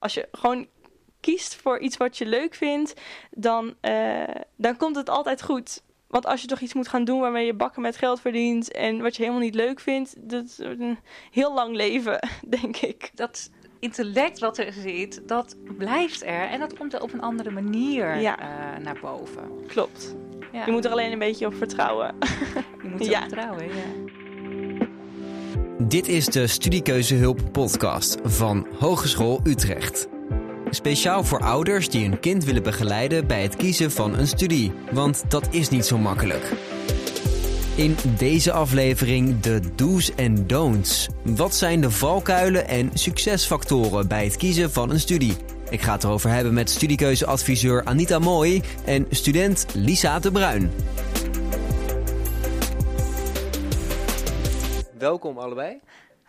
Als je gewoon kiest voor iets wat je leuk vindt, dan, eh, dan komt het altijd goed. Want als je toch iets moet gaan doen waarmee je bakken met geld verdient en wat je helemaal niet leuk vindt, dat is een heel lang leven, denk ik. Dat intellect wat er zit, dat blijft er en dat komt er op een andere manier Ja. eh, naar boven. Klopt. Ja. Je moet er alleen een beetje op vertrouwen. Je moet Ja. ja. vertrouwen. Ja. Dit is de Studiekeuzehulp podcast van Hogeschool Utrecht. Speciaal voor ouders die hun kind willen begeleiden bij het kiezen van een studie, want dat is niet zo makkelijk. In deze aflevering de do's en don'ts. Wat zijn de valkuilen en succesfactoren bij het kiezen van een studie? Ik ga het erover hebben met studiekeuzeadviseur Anita Mooi en student Lisa de Bruin. Welkom allebei.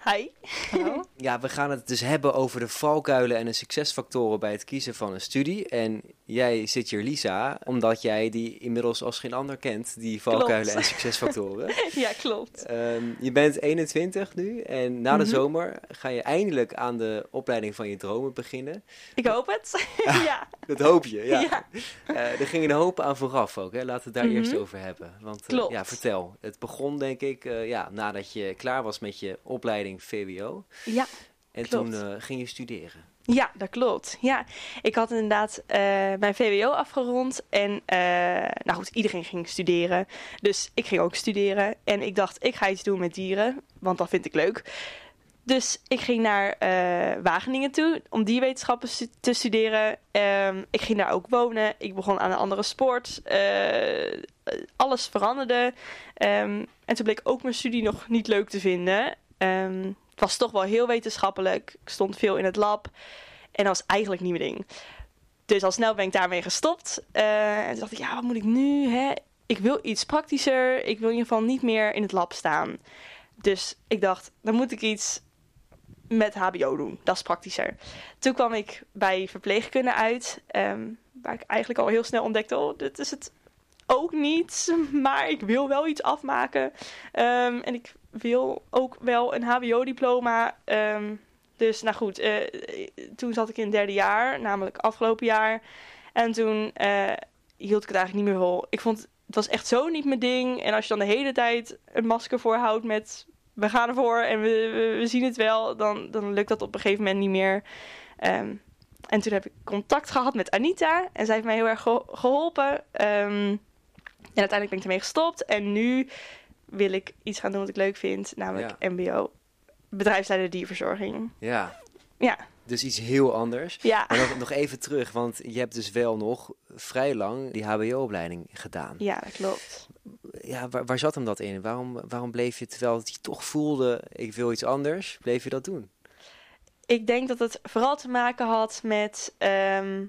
Hi. Hallo? Ja, we gaan het dus hebben over de valkuilen en de succesfactoren bij het kiezen van een studie. En jij zit hier, Lisa, omdat jij die inmiddels als geen ander kent, die valkuilen en succesfactoren. Ja, klopt. Ehm, je bent 21 nu en na de Mhm. zomer ga je eindelijk aan de opleiding van je dromen beginnen. Ik hoop het. ja. Dat hoop je, ja. Ja. Eh, er ging een hoop aan vooraf ook, hè? laten we het daar Mhm. eerst over hebben. Want eh, Klopt. ja, vertel. Het begon denk ik eh, ja, nadat je klaar was met je opleiding VWO. Ja. En Klopt. toen ging je studeren. Ja, dat klopt. Ja, ik had inderdaad eh, mijn VWO afgerond. En eh, nou goed, iedereen ging studeren. Dus ik ging ook studeren. En ik dacht, ik ga iets doen met dieren, want dat vind ik leuk. Dus ik ging naar eh, Wageningen toe om dierwetenschappen te studeren. Ehm, ik ging daar ook wonen. Ik begon aan een andere sport. Alles veranderde. Ehm, en toen bleek ook mijn studie nog niet leuk te vinden. Ehm, was toch wel heel wetenschappelijk. Ik stond veel in het lab. En dat was eigenlijk niet mijn ding. Dus al snel ben ik daarmee gestopt. Eh, en toen dacht ik, ja, wat moet ik nu? Hè? Ik wil iets praktischer. Ik wil in ieder geval niet meer in het lab staan. Dus ik dacht, dan moet ik iets met HBO doen. Dat is praktischer. Toen kwam ik bij verpleegkunde uit. ehm, waar ik eigenlijk al heel snel ontdekte, oh, dit is het ook niet. Maar ik wil wel iets afmaken. Ehm, en ik wil ook wel een HBO-diploma. Ehm, dus nou goed, eh, toen zat ik in het derde jaar, namelijk afgelopen jaar. En toen eh, hield ik het eigenlijk niet meer vol. Ik vond het was echt zo niet mijn ding. En als je dan de hele tijd een masker voorhoudt met we gaan ervoor en we, we, zien het wel, dan, dan lukt dat op een gegeven moment niet meer. Ehm, en toen heb ik contact gehad met Anita en zij heeft mij heel erg ge- geholpen. Ehm, en uiteindelijk ben ik ermee gestopt. En nu wil ik iets gaan doen wat ik leuk vind, namelijk MBO, bedrijfsleider dierverzorging. Ja, Ja, dus iets heel anders. ja, Maar nog, nog even terug, want je hebt dus wel nog vrij lang die HBO-opleiding gedaan. ja, dat klopt. Ja, waar, waar zat hem dat in? Waarom, waarom bleef je, terwijl je toch voelde, ik wil iets anders, bleef je dat doen? Ik denk dat het vooral te maken had met ehm,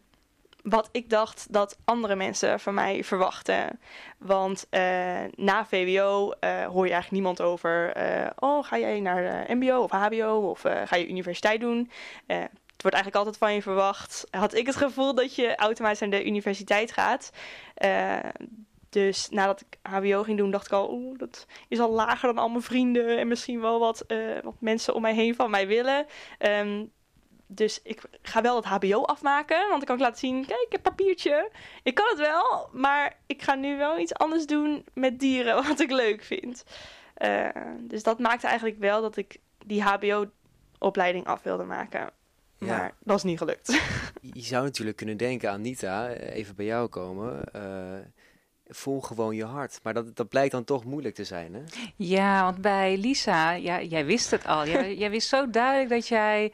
wat ik dacht dat andere mensen van mij verwachten. Want eh, na VWO eh, hoor je eigenlijk niemand over. eh, oh, ga jij naar MBO of HBO of ga je universiteit doen? Het wordt eigenlijk altijd van je verwacht. Had ik het gevoel dat je automatisch naar de universiteit gaat. Dus nadat ik HBO ging doen, dacht ik al, oeh, dat is al lager dan al mijn vrienden en misschien wel wat, wat mensen om mij heen van mij willen. Ehm, dus ik ga wel het HBO afmaken, want dan kan ik laten zien, kijk, ik heb papiertje. Ik kan het wel, maar ik ga nu wel iets anders doen met dieren, wat ik leuk vind. Eh, dus dat maakte eigenlijk wel dat ik die HBO-opleiding af wilde maken. Ja. Maar dat is niet gelukt. Je zou natuurlijk kunnen denken aan Nita, eh, even bij jou komen. eh, volg gewoon je hart. Maar dat, dat blijkt dan toch moeilijk te zijn, hè? Ja, want bij Lisa, ja, jij wist het al. Jij, jij wist zo duidelijk dat jij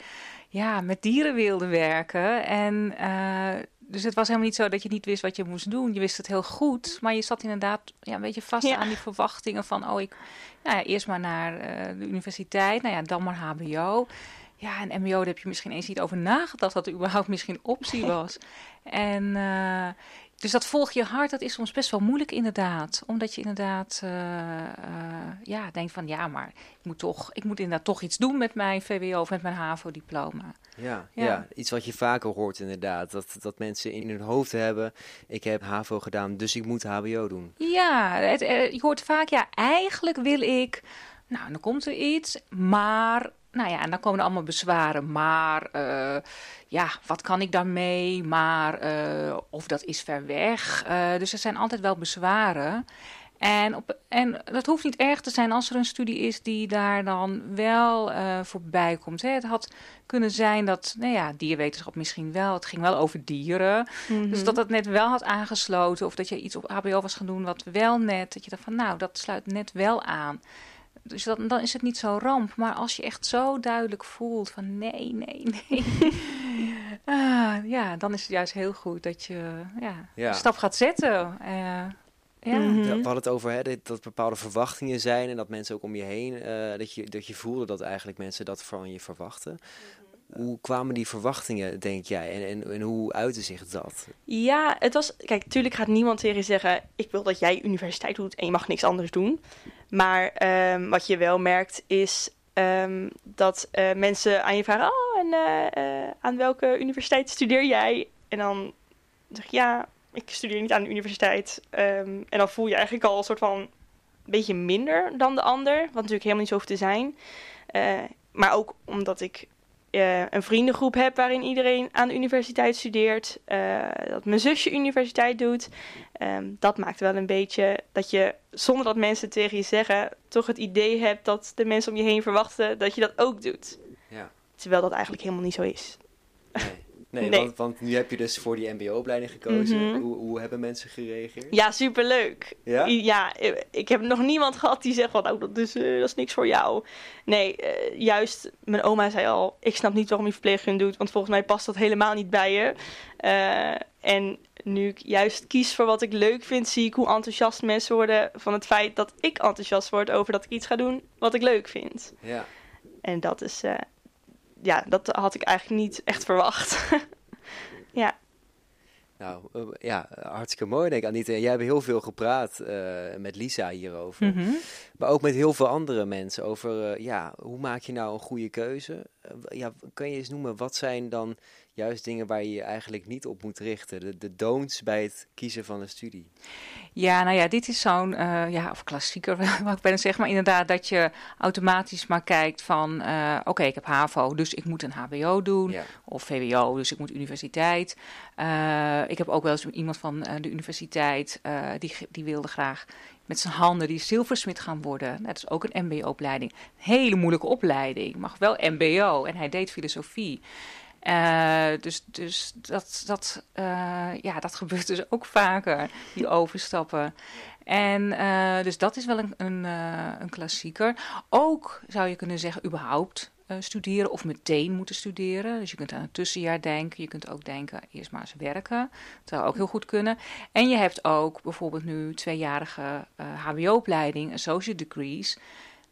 ja, met dieren wilde werken. En eh, dus het was helemaal niet zo dat je niet wist wat je moest doen. Je wist het heel goed, maar je zat inderdaad ja, een beetje vast Ja. aan die verwachtingen van... oh, ik nou ja, eerst maar naar eh, de universiteit, nou ja, dan maar hbo. Ja, en mbo, daar heb je misschien eens niet over nagedacht... dat er überhaupt misschien optie was. En... eh, dus dat volg je hart, dat is soms best wel moeilijk inderdaad. Omdat je inderdaad eh, eh, ja, denkt van ja, maar ik moet, toch, ik moet inderdaad toch iets doen met mijn VWO of met mijn HAVO-diploma. Ja, ja. Ja. iets wat je vaker hoort inderdaad. Dat, dat mensen in hun hoofd hebben, ik heb HAVO gedaan, dus ik moet HBO doen. Ja, het, eh, je hoort vaak ja, eigenlijk wil ik... Nou, dan komt er iets, maar nou ja, en dan komen er allemaal bezwaren. Maar eh, ja, wat kan ik daarmee? Maar eh, of dat is ver weg. Eh, dus er zijn altijd wel bezwaren. En, op, en dat hoeft niet erg te zijn als er een studie is die daar dan wel voorbij komt. Hè. Het had kunnen zijn dat, nou ja, dierwetenschap misschien wel. Het ging wel over dieren. Mm -hmm. Dus dat het net wel had aangesloten. Of dat je iets op HBO was gaan doen wat wel net. Dat je dacht van, nou, dat sluit net wel aan. Dus dat, dan is het niet zo ramp. Maar als je echt zo duidelijk voelt van nee, nee, nee. ah, ja, dan is het juist heel goed dat je ja, ja. een stap gaat zetten. Uh, ja. Mm -hmm. We hadden het over hè, dat, dat bepaalde verwachtingen zijn en dat mensen ook om je heen, uh, dat, je, dat je voelde dat eigenlijk mensen dat van je verwachten. Hoe kwamen die verwachtingen, denk jij, en, en, en hoe uitte zich dat? Ja, het was, kijk, natuurlijk gaat niemand tegen je zeggen, ik wil dat jij universiteit doet en je mag niks anders doen. Maar um, wat je wel merkt is um, dat uh, mensen aan je vragen, oh, en uh, uh, aan welke universiteit studeer jij? En dan zeg je, ja, ik studeer niet aan de universiteit. Um, en dan voel je eigenlijk al een soort van beetje minder dan de ander. Wat natuurlijk helemaal niet zo hoeft te zijn. Maar ook omdat ik uh, een vriendengroep heb waarin iedereen aan de universiteit studeert. Uh, dat mijn zusje universiteit doet. Um, dat maakt wel een beetje dat je, zonder dat mensen tegen je zeggen, toch het idee hebt dat de mensen om je heen verwachten dat je dat ook doet. Ja. Terwijl dat eigenlijk helemaal niet zo is. Nee. Nee, nee. Want, want, nu heb je dus voor die mbo-opleiding gekozen. Mm -hmm. hoe, hoe, hebben mensen gereageerd? Ja, superleuk. Ja? Ja, ik heb nog niemand gehad die zegt van, nou, dat is, uh, dat is niks voor jou. Nee, uh, juist, mijn oma zei al, ik snap niet waarom je verpleegkunde doet, want volgens mij past dat helemaal niet bij je. Uh, en nu ik juist kies voor wat ik leuk vind, zie ik hoe enthousiast mensen worden van het feit dat ik enthousiast word over dat ik iets ga doen wat ik leuk vind. Ja. En dat is ja, dat had ik eigenlijk niet echt verwacht. ja. Nou, uh, ja, hartstikke mooi denk ik, Anita. Jij hebt heel veel gepraat uh, met Lisa hierover. Mm -hmm. Maar ook met heel veel andere mensen over, uh, ja, hoe maak je nou een goede keuze? Ja, kan je eens noemen, wat zijn dan juist dingen waar je je eigenlijk niet op moet richten? De, de don'ts bij het kiezen van een studie. Ja, nou ja, dit is zo'n, uh, ja, of klassieker, wat ik bijna zeg, maar inderdaad dat je automatisch maar kijkt van, uh, oké, okay, ik heb HAVO, dus ik moet een HBO doen, ja. of VWO, dus ik moet universiteit. Uh, ik heb ook wel eens iemand van de universiteit, die, die wilde graag met zijn handen die zilversmid gaan worden. Dat is ook een mbo-opleiding. Hele moeilijke opleiding, mag wel mbo, en hij deed filosofie. Uh, dus dus dat, dat, uh, ja, dat gebeurt dus ook vaker, die overstappen. En uh, dus dat is wel een, een, een klassieker. Ook zou je kunnen zeggen, überhaupt studeren of meteen moeten studeren. Dus je kunt aan een tussenjaar denken. Je kunt ook denken, eerst maar eens werken. Dat zou ook heel goed kunnen. En je hebt ook bijvoorbeeld nu tweejarige hbo-opleiding, associate degrees.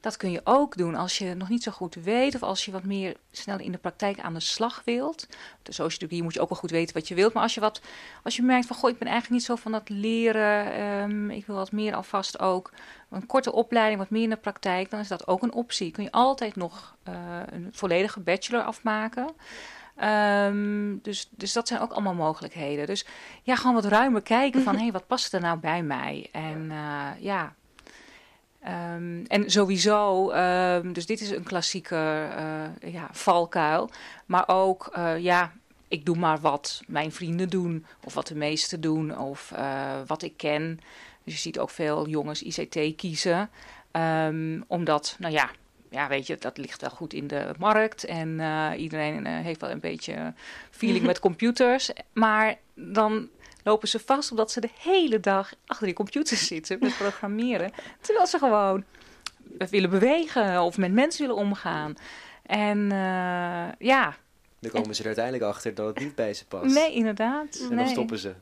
Dat kun je ook doen als je nog niet zo goed weet of als je wat meer snel in de praktijk aan de slag wilt. Dus als je, hier moet je ook wel goed weten wat je wilt. Maar als je, wat, als je merkt van, goh, ik ben eigenlijk niet zo van dat leren. Um, ik wil wat meer alvast ook een korte opleiding, wat meer in de praktijk. Dan is dat ook een optie. Kun je altijd nog uh, een volledige bachelor afmaken. Um, dus, dus dat zijn ook allemaal mogelijkheden. Dus ja, gewoon wat ruimer kijken van, hé, hey, wat past er nou bij mij? En uh, ja... Um, en sowieso, um, dus dit is een klassieke uh, ja, valkuil. Maar ook, uh, ja, ik doe maar wat mijn vrienden doen. Of wat de meesten doen. Of uh, wat ik ken. Dus je ziet ook veel jongens ICT kiezen. Um, omdat, nou ja, ja, weet je, dat ligt wel goed in de markt. En iedereen heeft wel een beetje feeling met computers. Maar dan lopen ze vast omdat ze de hele dag achter die computer zitten met programmeren. Terwijl ze gewoon willen bewegen of met mensen willen omgaan. En uh, ja. Dan komen ze er uiteindelijk achter dat het niet bij ze past. Nee, inderdaad. En dan stoppen ze.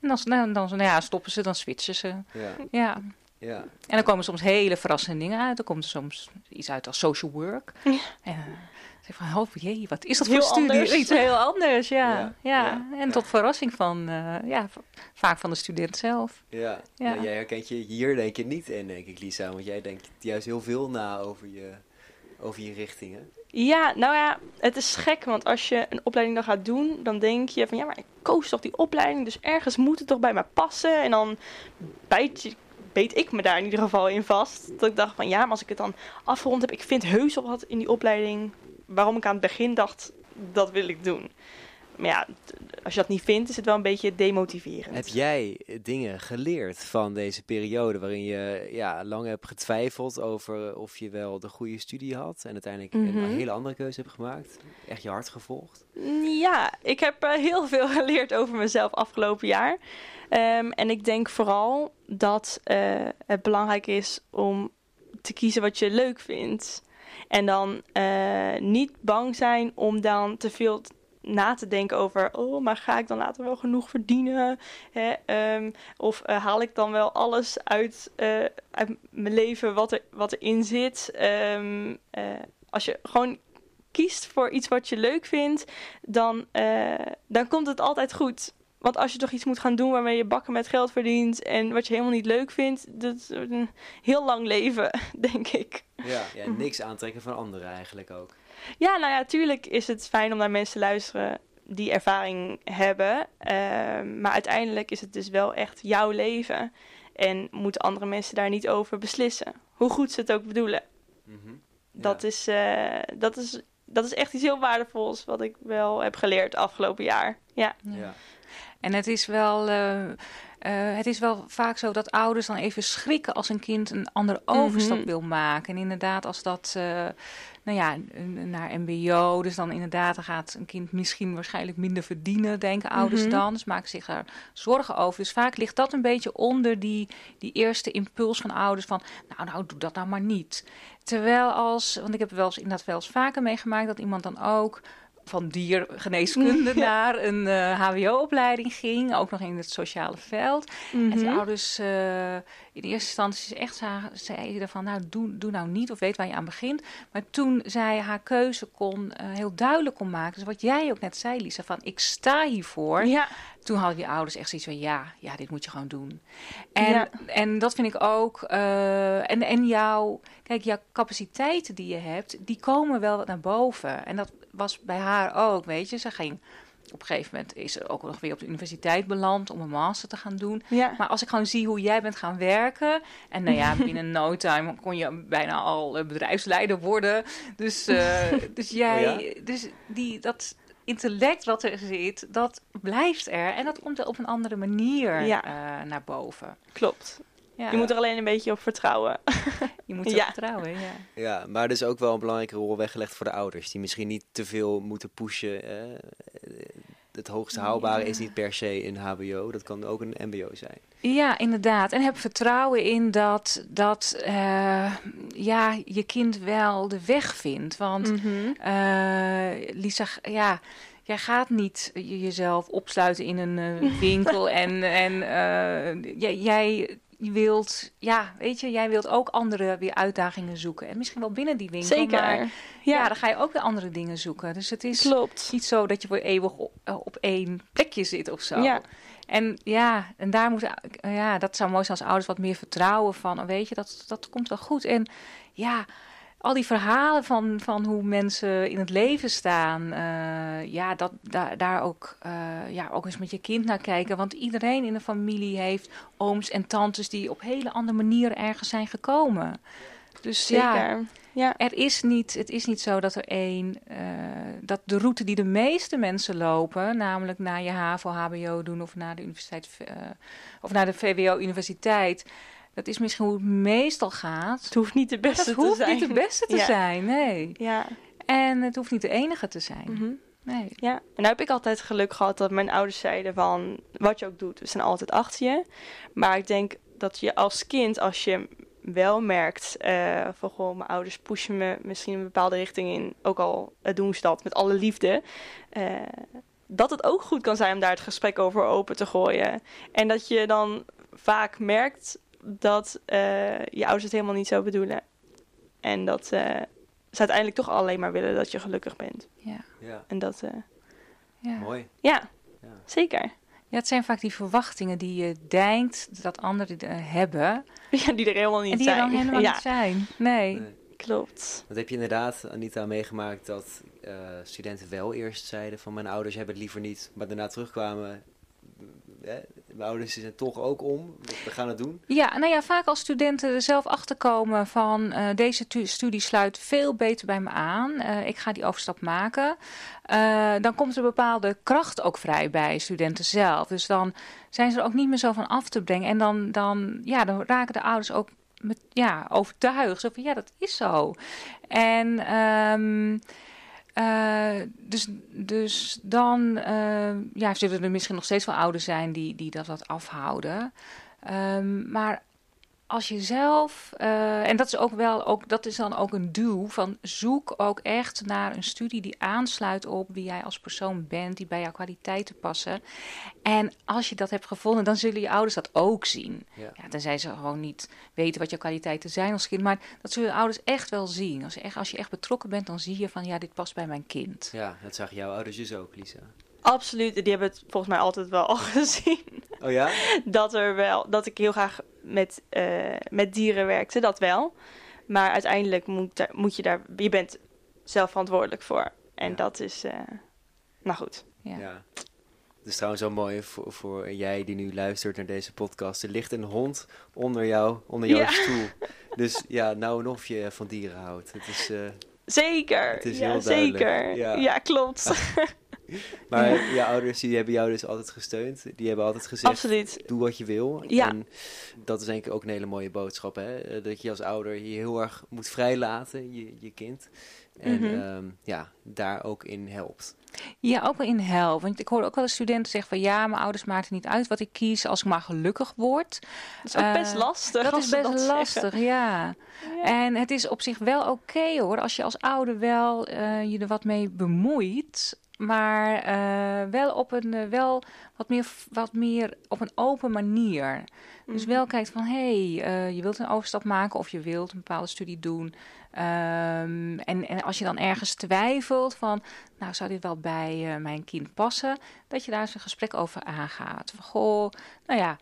En dan, dan, dan nou ja, stoppen ze, dan switchen ze. Ja. ja. Ja. En dan komen soms hele verrassende dingen uit. Er komt soms iets uit als social work. Ja. En, van, oh jee, wat is dat heel voor studie? Anders. Iets heel anders, ja. Ja, ja, ja, En ja. tot verrassing van, uh, ja, vaak van de student zelf. Ja, Ja. Nou, jij herkent je hier denk je niet in, denk ik, Lisa. Want jij denkt juist heel veel na over je, over je richtingen. Ja, nou ja, het is gek, want als je een opleiding dan gaat doen, dan denk je van ja, maar ik koos toch die opleiding, dus ergens moet het toch bij mij passen. En dan bijt je, beet ik me daar in ieder geval in vast. Dat ik dacht van ja, maar als ik het dan afgerond heb, ik vind heus al wat in die opleiding waarom ik aan het begin dacht, dat wil ik doen. Maar ja, als je dat niet vindt, is het wel een beetje demotiverend. Heb jij dingen geleerd van deze periode waarin je ja, lang hebt getwijfeld over of je wel de goede studie had en uiteindelijk Mhm. een hele andere keuze hebt gemahet? Echt je hart gevolgd? Ja, ik heb eh, heel veel geleerd over mezelf afgelopen jaar. Ehm, en ik denk vooral dat eh, het belangrijk is om te kiezen wat je leuk vindt. En dan eh, niet bang zijn om dan te veel na te denken over... oh, maar ga ik dan later wel genoeg verdienen? Hè? ehm, of eh, haal ik dan wel alles uit, eh, uit mijn leven wat, er, wat erin zit? Ehm, eh, als je gewoon kiest voor iets wat je leuk vindt, dan, dan komt het altijd goed. Want als je toch iets moet gaan doen waarmee je bakken met geld verdient en wat je helemaal niet leuk vindt, dat is een heel lang leven, denk ik. Ja, ja niks aantrekken van anderen eigenlijk ook. Ja, nou ja, tuurlijk is het fijn om naar mensen te luisteren die ervaring hebben. ehm, maar uiteindelijk is het dus wel echt jouw leven. En moeten andere mensen daar niet over beslissen. Hoe goed ze het ook bedoelen. Mhm. Dat, Ja. is, eh, dat, is, dat is echt iets heel waardevols wat ik wel heb geleerd afgelopen jaar. Ja. Ja. En het is wel. eh, eh, het is wel vaak zo dat ouders dan even schrikken als een kind een andere overstap Mhm. wil maken. En inderdaad, als dat, eh, nou ja, naar MBO, dus dan inderdaad dan gaat een kind misschien waarschijnlijk minder verdienen, denken ouders Mhm. dan. Dus maken zich daar zorgen over. Dus vaak ligt dat een beetje onder die, die eerste impuls van ouders van, nou, nou, doe dat nou maar niet. Terwijl als, want ik heb wel eens inderdaad wel eens vaker meegemaakt dat iemand dan ook van diergeneeskunde naar een eh, HBO-opleiding ging, ook nog in het sociale veld. En die Mhm. ouders eh, in eerste instantie echt zagen, zeiden van, nou doe, doe nou niet of weet waar je aan begint. Maar toen zij haar keuze kon, eh, heel duidelijk kon maken, dus wat jij ook net zei Lisa, van ik sta hiervoor. Ja, Toen hadden die ouders echt zoiets van, ja, ja, dit moet je gewoon doen. En, Ja. en dat vind ik ook, en, en jouw, kijk, jouw capaciteiten die je hebt, die komen wel wat naar boven. En dat was bij haar ook, weet je. Ze ging, op een gegeven moment is ze ook nog weer op de universiteit beland om een master te gaan doen. ja. Maar als ik gewoon zie hoe jij bent gaan werken. En nou ja, binnen no time kon je bijna al eh, bedrijfsleider worden. Dus, eh, dus jij, dus die, dat intellect wat er zit, dat blijft er. En dat komt er op een andere manier Ja. eh, naar boven. klopt. Ja, Je moet er alleen een beetje op vertrouwen. je moet Ja. er vertrouwen, ja. Ja, maar dus ook wel een belangrijke rol weggelegd voor de ouders. Die misschien niet te veel moeten pushen. eh, het hoogste haalbare is niet per se een HBO. Dat kan ook een MBO zijn. Ja, inderdaad. En heb vertrouwen in dat, dat eh, ja, je kind wel de weg vindt. Want. Eh, Lisa, ja, jij gaat niet je- jezelf opsluiten in een eh, winkel en, en eh, jij, jij wilt, ja, weet je, jij wilt ook andere weer uitdagingen zoeken. En misschien wel binnen die winkel, Zeker. maar ja, ja. dan ga je ook weer andere dingen zoeken. Dus het is klopt. niet zo dat je voor eeuwig op, eh, op één plekje zit of zo. Ja. En ja, en daar moet, ja, dat zou mooi zijn als ouders wat meer vertrouwen van, oh, weet je, dat, dat komt wel goed. En ja, al die verhalen van, van hoe mensen in het leven staan, eh, ja, dat, daar, daar ook, eh, ja, ook eens met je kind naar kijken. Want iedereen in de familie heeft ooms en tantes die op hele andere manieren ergens zijn gekomen. Dus ja, Zeker. Ja. er is niet, het is niet zo dat er één, eh, dat de route die de meeste mensen lopen, namelijk naar je HAVO, HBO doen of naar de universiteit, of naar de VWO-universiteit, dat is misschien hoe het meestal gaat. Het hoeft niet de beste dat hoeft te zijn. niet de beste te Ja. zijn, nee. Ja. En het hoeft niet de enige te zijn. Mhm. Nee. Ja, en nou heb ik altijd geluk gehad dat mijn ouders zeiden van... wat je ook doet, we zijn altijd achter je. Maar ik denk dat je als kind, als je wel merkt... eh, van goh, mijn ouders pushen me misschien een bepaalde richting in... ook al eh, doen ze dat met alle liefde... eh, dat het ook goed kan zijn om daar het gesprek over open te gooien. En dat je dan vaak merkt dat eh, je ouders het helemaal niet zo bedoelen. En dat eh, ze uiteindelijk toch alleen maar willen dat je gelukkig bent. Ja. Ja, En dat, eh, Ja. mooi. ja, Ja. zeker. ja, het zijn vaak die verwachtingen die je denkt dat anderen hebben. Ja, die er helemaal niet en die er zijn. dan helemaal ja, niet zijn. Nee. Nee. klopt. Dat heb je inderdaad, Anita, meegemaakt dat eh, studenten wel eerst zeiden van mijn ouders hebben het liever niet, maar daarna terugkwamen. Eh, mijn ouders zijn toch ook om, we gaan het doen. Ja, nou ja, vaak als studenten er zelf achterkomen van uh, deze studie sluit veel beter bij me aan. Uh, ik ga die overstap maken. Uh, dan komt er bepaalde kracht ook vrij bij studenten zelf. Dus dan zijn ze er ook niet meer zo van af te brengen. En dan, dan, ja, dan raken de ouders ook met, ja, overtuigd. Zo van, ja, dat is zo. En... Um, uh, dus, dus dan uh, ja, zullen er misschien nog steeds wel ouders zijn die, die dat wat afhouden. Um, maar als je zelf, uh, en dat is ook wel, ook, dat is dan ook een duw van zoek ook echt naar een studie die aansluit op wie jij als persoon bent, die bij jouw kwaliteiten passen. En als je dat hebt gevonden, dan zullen je ouders dat ook zien. Ja. ja dan zijn ze gewoon niet weten wat jouw kwaliteiten zijn als kind, maar dat zullen ouders echt wel zien. Als, je echt, als je echt betrokken bent, dan zie je van ja, dit past bij mijn kind. Ja, dat zag jouw ouders dus ook, Lisa. Absoluut, die hebben het volgens mij altijd wel al gezien. Oh ja? dat er wel, dat ik heel graag met, uh, met dieren werkte, dat wel. Maar uiteindelijk moet, moet je daar, je bent zelf verantwoordelijk voor. En ja. dat is, uh, nou goed. Ja. ja. Het is trouwens zo mooi voor, voor jij die nu luistert naar deze podcast. Er ligt een hond onder jou, onder jouw ja. stoel. Dus ja, nou en of je van dieren houdt. Het is, uh, zeker. Het is ja, heel zeker. Ja. ja, klopt. Maar ja. je ouders die hebben jou dus altijd gesteund. Die hebben altijd gezegd, Absoluut. doe wat je wil. Ja. En dat is denk ik ook een hele mooie boodschap. Hè? Eh, dat je als ouder je heel erg moet vrijlaten, je, je kind. En mm -hmm. um, ja, daar ook in helpt. Ja, ook wel in helpt. Want ik hoor ook wel de studenten zeggen van ja, mijn ouders maakten niet uit wat ik kies als ik maar gelukkig word. Dat is ook uh, best lastig. Dat is best dat lastig, ja. ja. En het is op zich wel oké okay, hoor, als je als ouder wel uh, je er wat mee bemoeit. Maar uh, wel op een uh, wel wat meer, wat meer op een open manier. Mm -hmm. Dus wel kijkt van hé, hey, uh, je wilt een overstap maken of je wilt een bepaalde studie doen. Um, en, en als je dan ergens twijfelt van, nou zou dit wel bij mijn kind passen, dat je daar eens een gesprek over aangaat. Van goh, nou ja.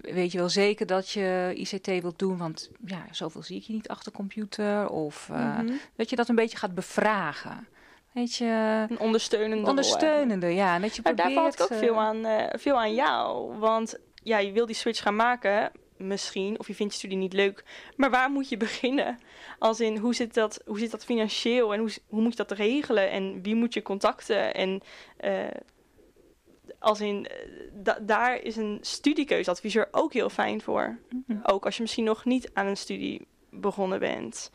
Weet je wel zeker dat je ICT wilt doen? Want ja, zoveel zie ik je niet achter computer. Of mm -hmm. dat je dat een beetje gaat bevragen. Weet je, een ondersteunende Ondersteunende, rol, ja. Dat je maar probeert, daar valt ik ook veel aan, uh, veel aan jou. Want ja, je wil die switch gaan maken, misschien. Of je vindt je studie niet leuk. Maar waar moet je beginnen? Als in, hoe zit dat, hoe zit dat financieel? En hoe, hoe moet je dat regelen? En wie moet je contacten? En uh, als in, da daar is een studiekeuzeadviseur ook heel fijn voor. Mm -hmm. Ook als je misschien nog niet aan een studie begonnen bent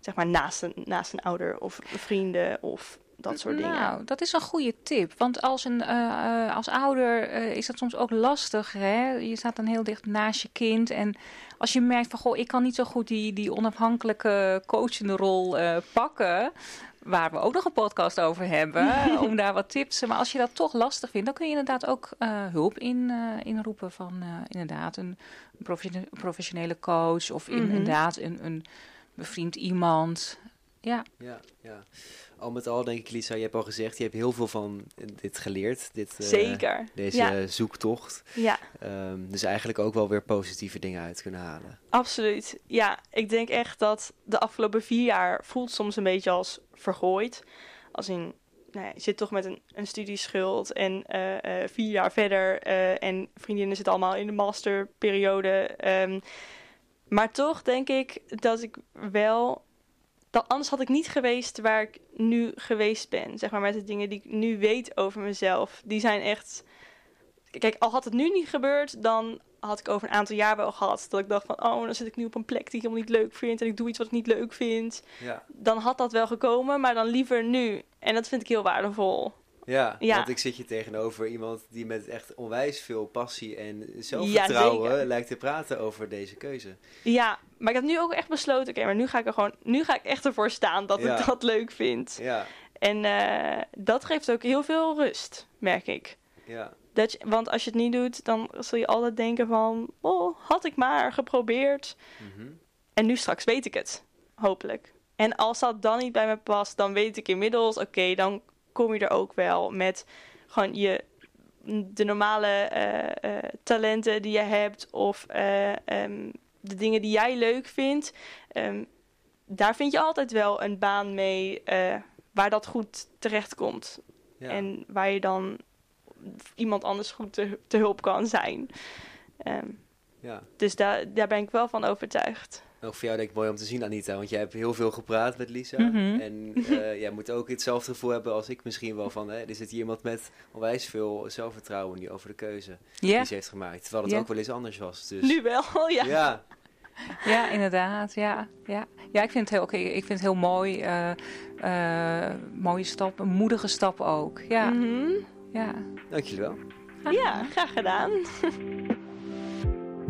zeg maar naast een, naast een ouder of vrienden of dat soort dingen. Nou, dat is een goede tip. Want als, een, uh, als ouder uh, is dat soms ook lastig. Hè? Je staat dan heel dicht naast je kind. En als je merkt van, goh, ik kan niet zo goed die, die onafhankelijke coachende rol uh, pakken. Waar we ook nog een podcast over hebben. om daar wat tips. Maar als je dat toch lastig vindt, dan kun je inderdaad ook hulp in, inroepen van inderdaad een professionele coach. Of mm -hmm. inderdaad een, een bevriend iemand. Ja. Ja, ja. Al met al denk ik, Lisa, je hebt al gezegd, je hebt heel veel van dit geleerd. Dit, uh, Zeker. Deze ja. zoektocht. Ja. Um, dus eigenlijk ook wel weer positieve dingen uit kunnen halen. Absoluut. Ja, ik denk echt dat de afgelopen vier jaar voelt soms een beetje als vergooid. Als in, nou ja, je zit toch met een, een studieschuld en uh, uh, vier jaar verder en vriendinnen zitten allemaal in de masterperiode. Um, maar toch denk ik dat ik wel. Dat anders had ik niet geweest waar ik nu geweest ben. Zeg maar met de dingen die ik nu weet over mezelf. Die zijn echt. Kijk, al had het nu niet gebeurd, dan had ik over een aantal jaar wel gehad. Dat ik dacht van, oh, dan zit ik nu op een plek die ik helemaal niet leuk vind. En ik doe iets wat ik niet leuk vind. Ja. Dan had dat wel gekomen, maar dan liever nu. En dat vind ik heel waardevol. Ja, ja, want ik zit je tegenover iemand die met echt onwijs veel passie en zelfvertrouwen ja, lijkt te praten over deze keuze. Ja, maar ik heb nu ook echt besloten, oké, okay, maar nu ga ik er gewoon, nu ga ik echt ervoor staan dat ik dat leuk vind. Ja. En uh, dat geeft ook heel veel rust, merk ik. Ja. Dat je, want als je het niet doet, dan zul je altijd denken van, oh, had ik maar geprobeerd. Mm -hmm. En nu straks weet ik het, hopelijk. En als dat dan niet bij me past, dan weet ik inmiddels, oké, okay, dan kom je er ook wel met gewoon je de normale uh, uh, talenten die je hebt of uh, um, de dingen die jij leuk vindt. Um, daar vind je altijd wel een baan mee waar dat goed terecht komt. Ja. En waar je dan iemand anders goed te, te hulp kan zijn. Ehm, Ja. dus daar, daar ben ik wel van overtuigd. Ook voor jou denk ik mooi om te zien, Anita. Want jij hebt heel veel gepraat met Lisa. Mhm. En eh, jij moet ook hetzelfde gevoel hebben als ik misschien wel. Van, hè, er zit hier iemand met onwijs veel zelfvertrouwen nu over de keuze die ze heeft gemaakt. Terwijl het ook wel eens anders was. Dus, Nu wel, ja. ja. ja, inderdaad. Ja, ja. ja ik, vind het heel, oké, ik vind het heel mooi. eh, eh, mooie stap, een moedige stap ook. Ja, Mhm. ja. Dank jullie wel. Ja, graag gedaan.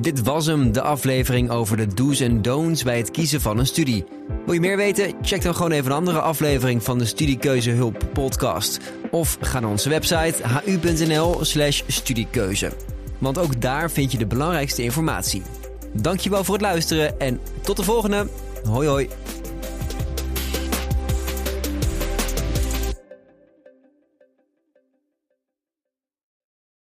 Dit was hem, de aflevering over de do's en don'ts bij het kiezen van een studie. Wil je meer weten? Check dan gewoon even een andere aflevering van de Studiekeuzehulp podcast. Of ga naar onze website hu.nl slash studiekeuze. Want ook daar vind je de belangrijkste informatie. Dankjewel voor het luisteren en tot de volgende. Hoi hoi.